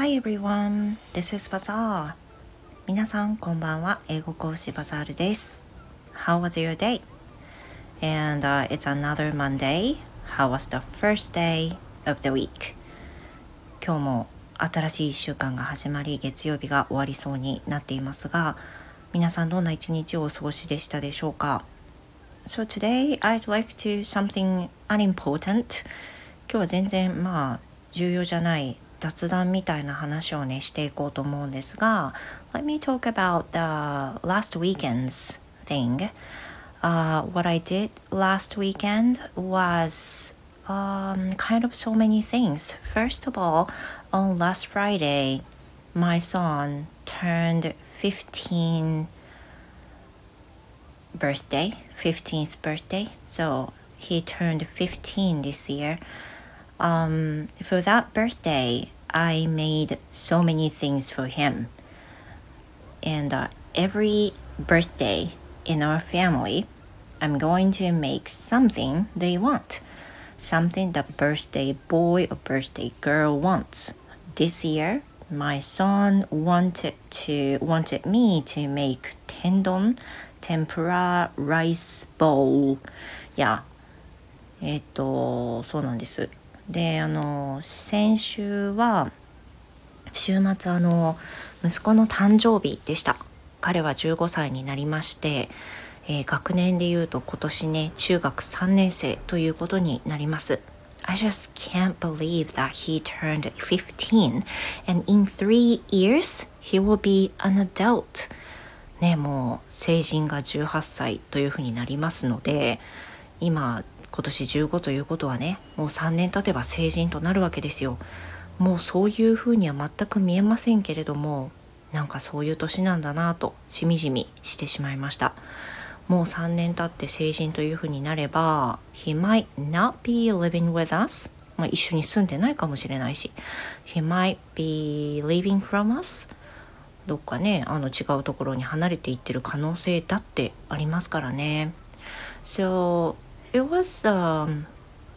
Hi everyone, this is Bazaar. 皆さんこんばんは。英語講師バザールです。How was your day? And、uh, it's another Monday. How was the first day of the week? 今日も新しい1週間が始まり、月曜日が終わりそうになっていますが、皆さんどんな一日をお過ごしでしたでしょうか So today I'd like to something unimportant. 今日は全然まあ重要じゃない雑談みたいな話をねしていこうと思うんですが Let me talk about the last weekend's thing uh, what I did last weekend was um, kind of so many things first of all on last Friday my son turned 15 birthday 15th birthday so he turned 15 this year um, for that birthday, I made so many things for him. And uh, every birthday in our family, I'm going to make something they want. Something the birthday boy or birthday girl wants. This year, my son wanted to wanted me to make tendon tempura rice bowl. Yeah. えっと、そうなんです。 であの先週は週末あの息子の誕生日でした。彼は15歳になりまして、えー、学年でいうと今年ね中学3年生ということになります。I just can't believe that he turned 15 and in three years he will be an adult. ねもう成人が18歳というふうになりますので今今年15ということはねもう3年経てば成人となるわけですよ。もうそういうふうには全く見えませんけれどもなんかそういう年なんだなとしみじみしてしまいました。もう3年経って成人というふうになれば He might not be living with us まあ、一緒に住んでないかもしれないし He might be leaving from us どっかねあの違うところに離れていってる可能性だってありますからね。So it was um,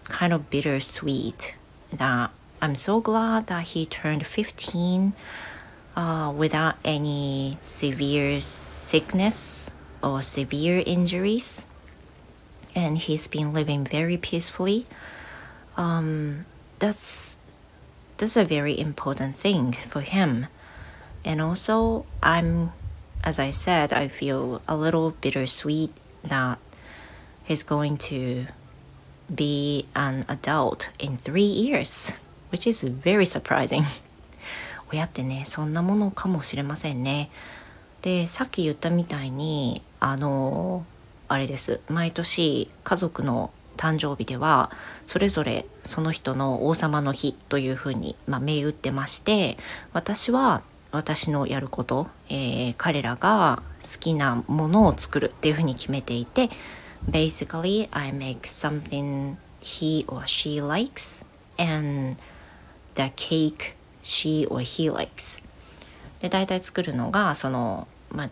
kind of bittersweet that I'm so glad that he turned 15 uh, without any severe sickness or severe injuries. And he's been living very peacefully. Um, that's that's a very important thing for him. And also, I'm, as I said, I feel a little bittersweet that he's going to be an adult in three years, which is very surprising. 親ってね、そんなものかもしれませんね。で、さっき言ったみたいに、あの、あれです。毎年家族の誕生日ではそれぞれその人の王様の日というふうに、まあ、銘打ってまして私は私のやること、えー、彼らが好きなものを作るっていうふうに決めていて basically I make something he or she likes and the cake she or he likes. で大体作るのがそのまあ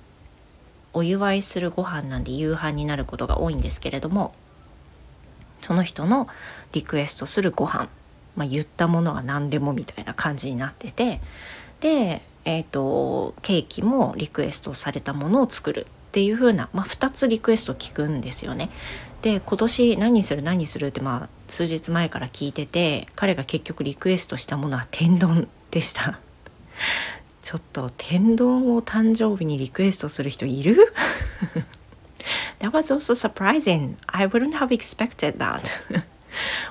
お祝いするご飯なんで夕飯になることが多いんですけれどもその人のリクエストするご飯、まあ、言ったものは何でもみたいな感じになっててで、えーとケーキもリクエストされたものを作る。っていう風な、まあ、2つリクエスト聞くんですよね。で今年何する何するってまあ数日前から聞いてて彼が結局リクエストしたものは天丼でした。ちょっと天丼を誕生日にリクエストする人いる？That was also surprising. I wouldn't have expected that.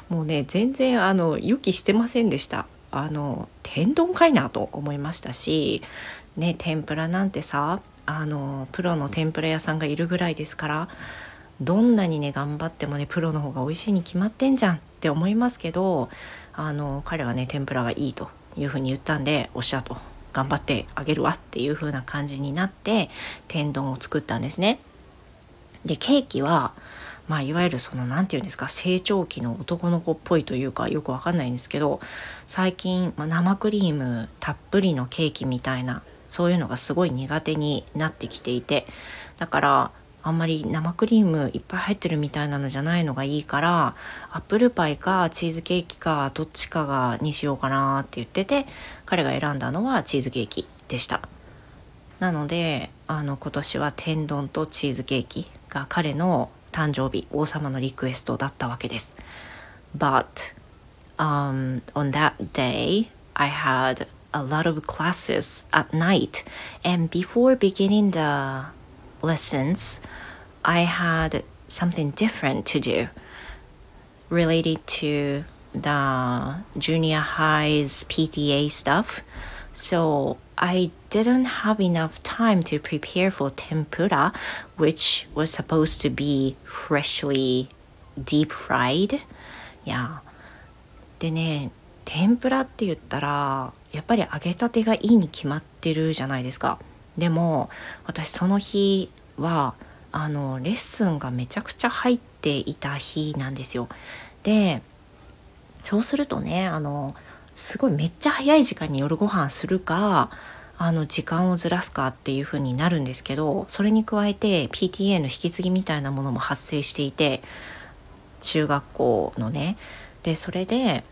もうね全然あの予期してませんでした。あの天丼かいなと思いましたしね天ぷらなんてさあのプロの天ぷら屋さんがいるぐらいですからどんなにね頑張ってもねプロの方が美味しいに決まってんじゃんって思いますけどあの彼はね天ぷらがいいというふうに言ったんでおっしゃと頑張ってあげるわっていう風な感じになって天丼を作ったんですね。でケーキはまあいわゆるその何て言うんですか成長期の男の子っぽいというかよくわかんないんですけど最近、まあ、生クリームたっぷりのケーキみたいなそういうのがすごい苦手になってきていてだからあんまり生クリームいっぱい入ってるみたいなのじゃないのがいいからアップルパイかチーズケーキかどっちかがにしようかなって言ってて彼が選んだのはチーズケーキでした。なのであの今年は天丼とチーズケーキが彼の誕生日王様のリクエストだったわけです。But um, on that day I had a lot of classes at night and before beginning the lessons I had something different to do related to the junior high's PTA stuff. So I didn't have enough time to prepare for tempura, which was supposed to be freshly deep fried. Yeah. でね、天ぷらって言ったら、やっぱり揚げたてがいいに決まってるじゃないですか。でも、私その日は、あの、レッスンがめちゃくちゃ入っていた日なんですよ。で、そうするとねあのすごいめっちゃ早い時間に夜ご飯するかあの時間をずらすかっていう風になるんですけどそれに加えて PTA の引き継ぎみたいなものも発生していて中学校のねでそれで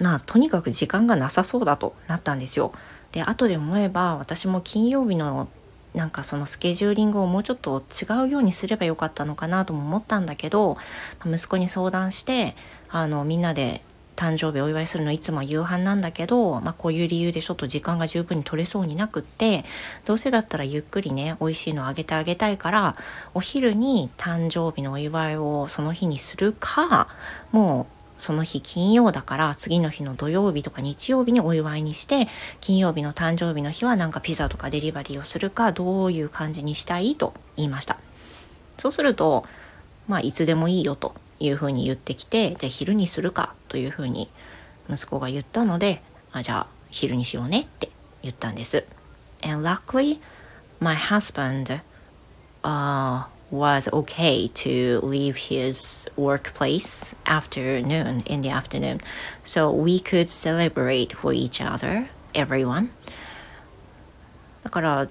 まあとにかく時間がなさそうだとなったんですよ。で後で思えば私も金曜日のなんかそのスケジューリングをもうちょっと違うようにすればよかったのかなとも思ったんだけど息子に相談してあのみんなで誕生日お祝いするのいつも夕飯なんだけど、まあ、こういう理由でちょっと時間が十分に取れそうになくってどうせだったらゆっくりね美味しいのあげてあげたいからお昼に誕生日のお祝いをその日にするかもうその日金曜だから次の日の土曜日とか日曜日にお祝いにして金曜日の誕生日の日はなんかピザとかデリバリーをするかどういう感じにしたいと言いました。そうするとまあいつでもいいよというふうに言ってきてじゃあ昼にするかというふうに息子が言ったのであじゃあ昼にしようねって言ったんです。And luckily my husband、uh, was okay to leave his workplace afternoon in the afternoon so we could celebrate for each other everyone だから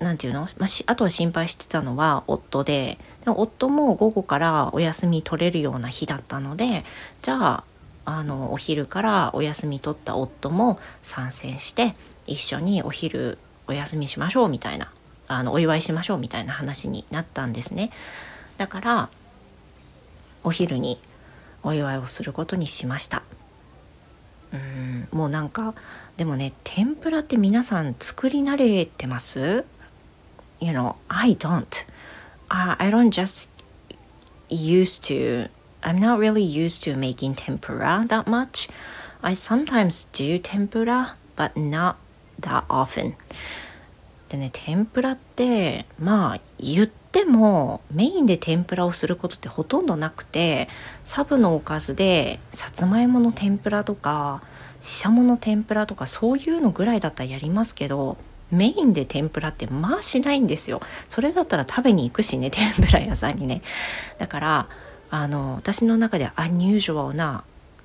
なんていうの、まあ、あとは心配してたのは夫ででも夫も午後からお休み取れるような日だったのでじゃああのお昼からお休み取った夫も参戦して一緒にお昼お休みしましょうみたいなあのお祝いしましょうみたいな話になったんですねだからお昼にお祝いをすることにしましたうんもうなんかでもね天ぷらって皆さん作り慣れてます You know, I don't. Uh, I don't just used to I'm not really used to making tempura that much. I sometimes do tempura, but not that often. でね天ぷらってまあ言ってもメインで天ぷらをすることってほとんどなくてサブのおかずでさつまいもの天ぷらとかししゃもの天ぷらとかそういうのぐらいだったらやりますけどメインで天ぷらってまあしないんですよ。それだったら食べに行くしね 天ぷら屋さんにね。だからあの私の中ではアンニュージュアルな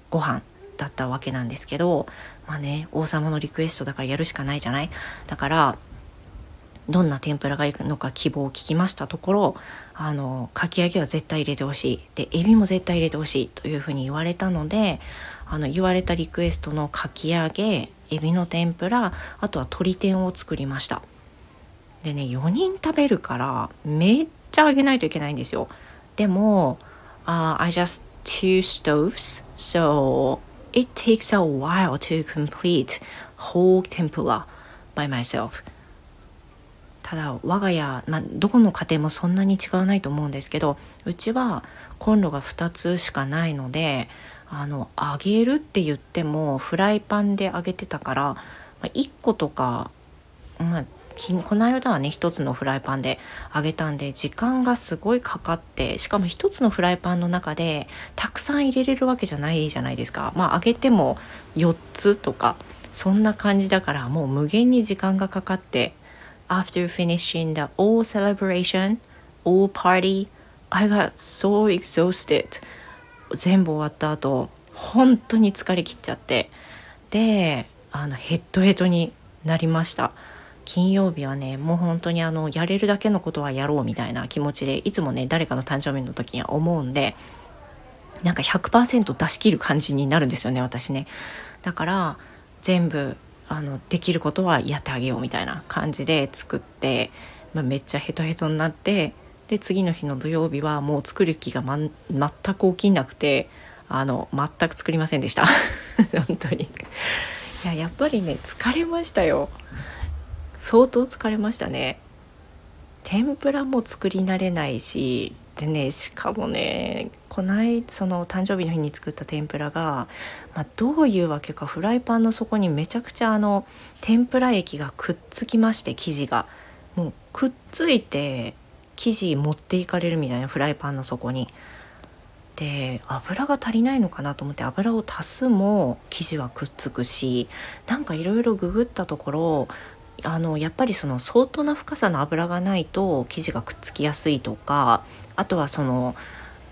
ご飯だったわけなんですけどまあね王様のリクエストだからやるしかないじゃない？だからどんな天ぷらがいいのか希望を聞きましたところあのかき揚げは絶対入れてほしい。でエビも絶対入れてほしいというふうに言われたのであの言われたリクエストのかき揚げエビの天ぷらあとは鶏天を作りました。でね4人食べるからめっちゃ揚げないといけないんですよ。でも、uh, I just two stoves so it takes a while to complete whole tempura by myself. ただ我が家、まあ、どこの家庭もそんなに違わないと思うんですけどうちはコンロが2つしかないのであの揚げるって言ってもフライパンで揚げてたから、まあ、1個とか、まあ、この間はね1つのフライパンで揚げたんで時間がすごいかかってしかも1つのフライパンの中でたくさん入れれるわけじゃないじゃないですか。まあ揚げても4つとかそんな感じだからもう無限に時間がかかって after finishing the all celebration, all party, I got so exhausted. 全部終わった後、本当に疲れ切っちゃって。で、あのヘッドヘッドになりました。金曜日はね、もう本当にあの、やれるだけのことはやろうみたいな気持ちで、いつもね、誰かの誕生日の時には思うんで、なんか100%出し切る感じになるんですよね、私ね。だから、全部あのできることはやってあげようみたいな感じで作って、まあ、めっちゃヘトヘトになってで次の日の土曜日はもう作る気が、ま、全く起きなくてあの全く作りませんでした。本当に。いややっぱりね疲れましたよ。相当疲れましたね。天ぷらも作り慣れないしでねしかもねこないその誕生日の日に作った天ぷらが、まあ、どういうわけかフライパンの底にめちゃくちゃあの天ぷら液がくっつきまして生地がもうくっついて生地持っていかれるみたいなフライパンの底に。で油が足りないのかなと思って油を足すも生地はくっつくしなんかいろいろググったところあのやっぱりその相当な深さの油がないと生地がくっつきやすいとかあとはその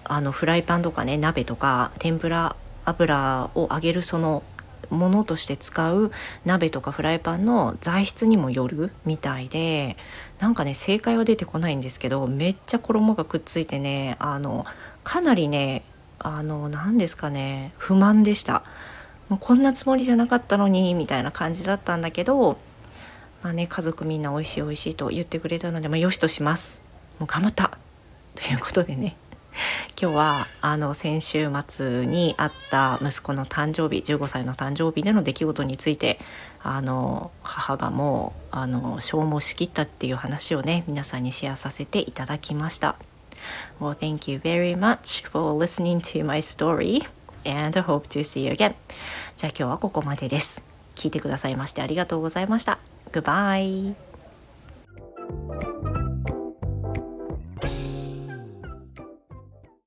あのフライパンとかね鍋とか天ぷら油を揚げるそのものとして使う鍋とかフライパンの材質にもよるみたいでなんかね正解は出てこないんですけどめっちゃ衣がくっついてねあのかなりねあの何ですかね不満でした。もうこんなつもりじゃなかったのにみたいな感じだったんだけどまあね家族みんな美味しい美味しいと言ってくれたのでまあよしとしますもう頑張った ということでね 今日はあの先週末にあった息子の誕生日15歳の誕生日での出来事についてあの母がもうあの消耗しきったっていう話をね皆さんにシェアさせていただきました。Well, thank you very much for listening to my story and I hope to see you again. じゃあ今日はここまでです。聞いてくださいましてありがとうございました。Goodbye!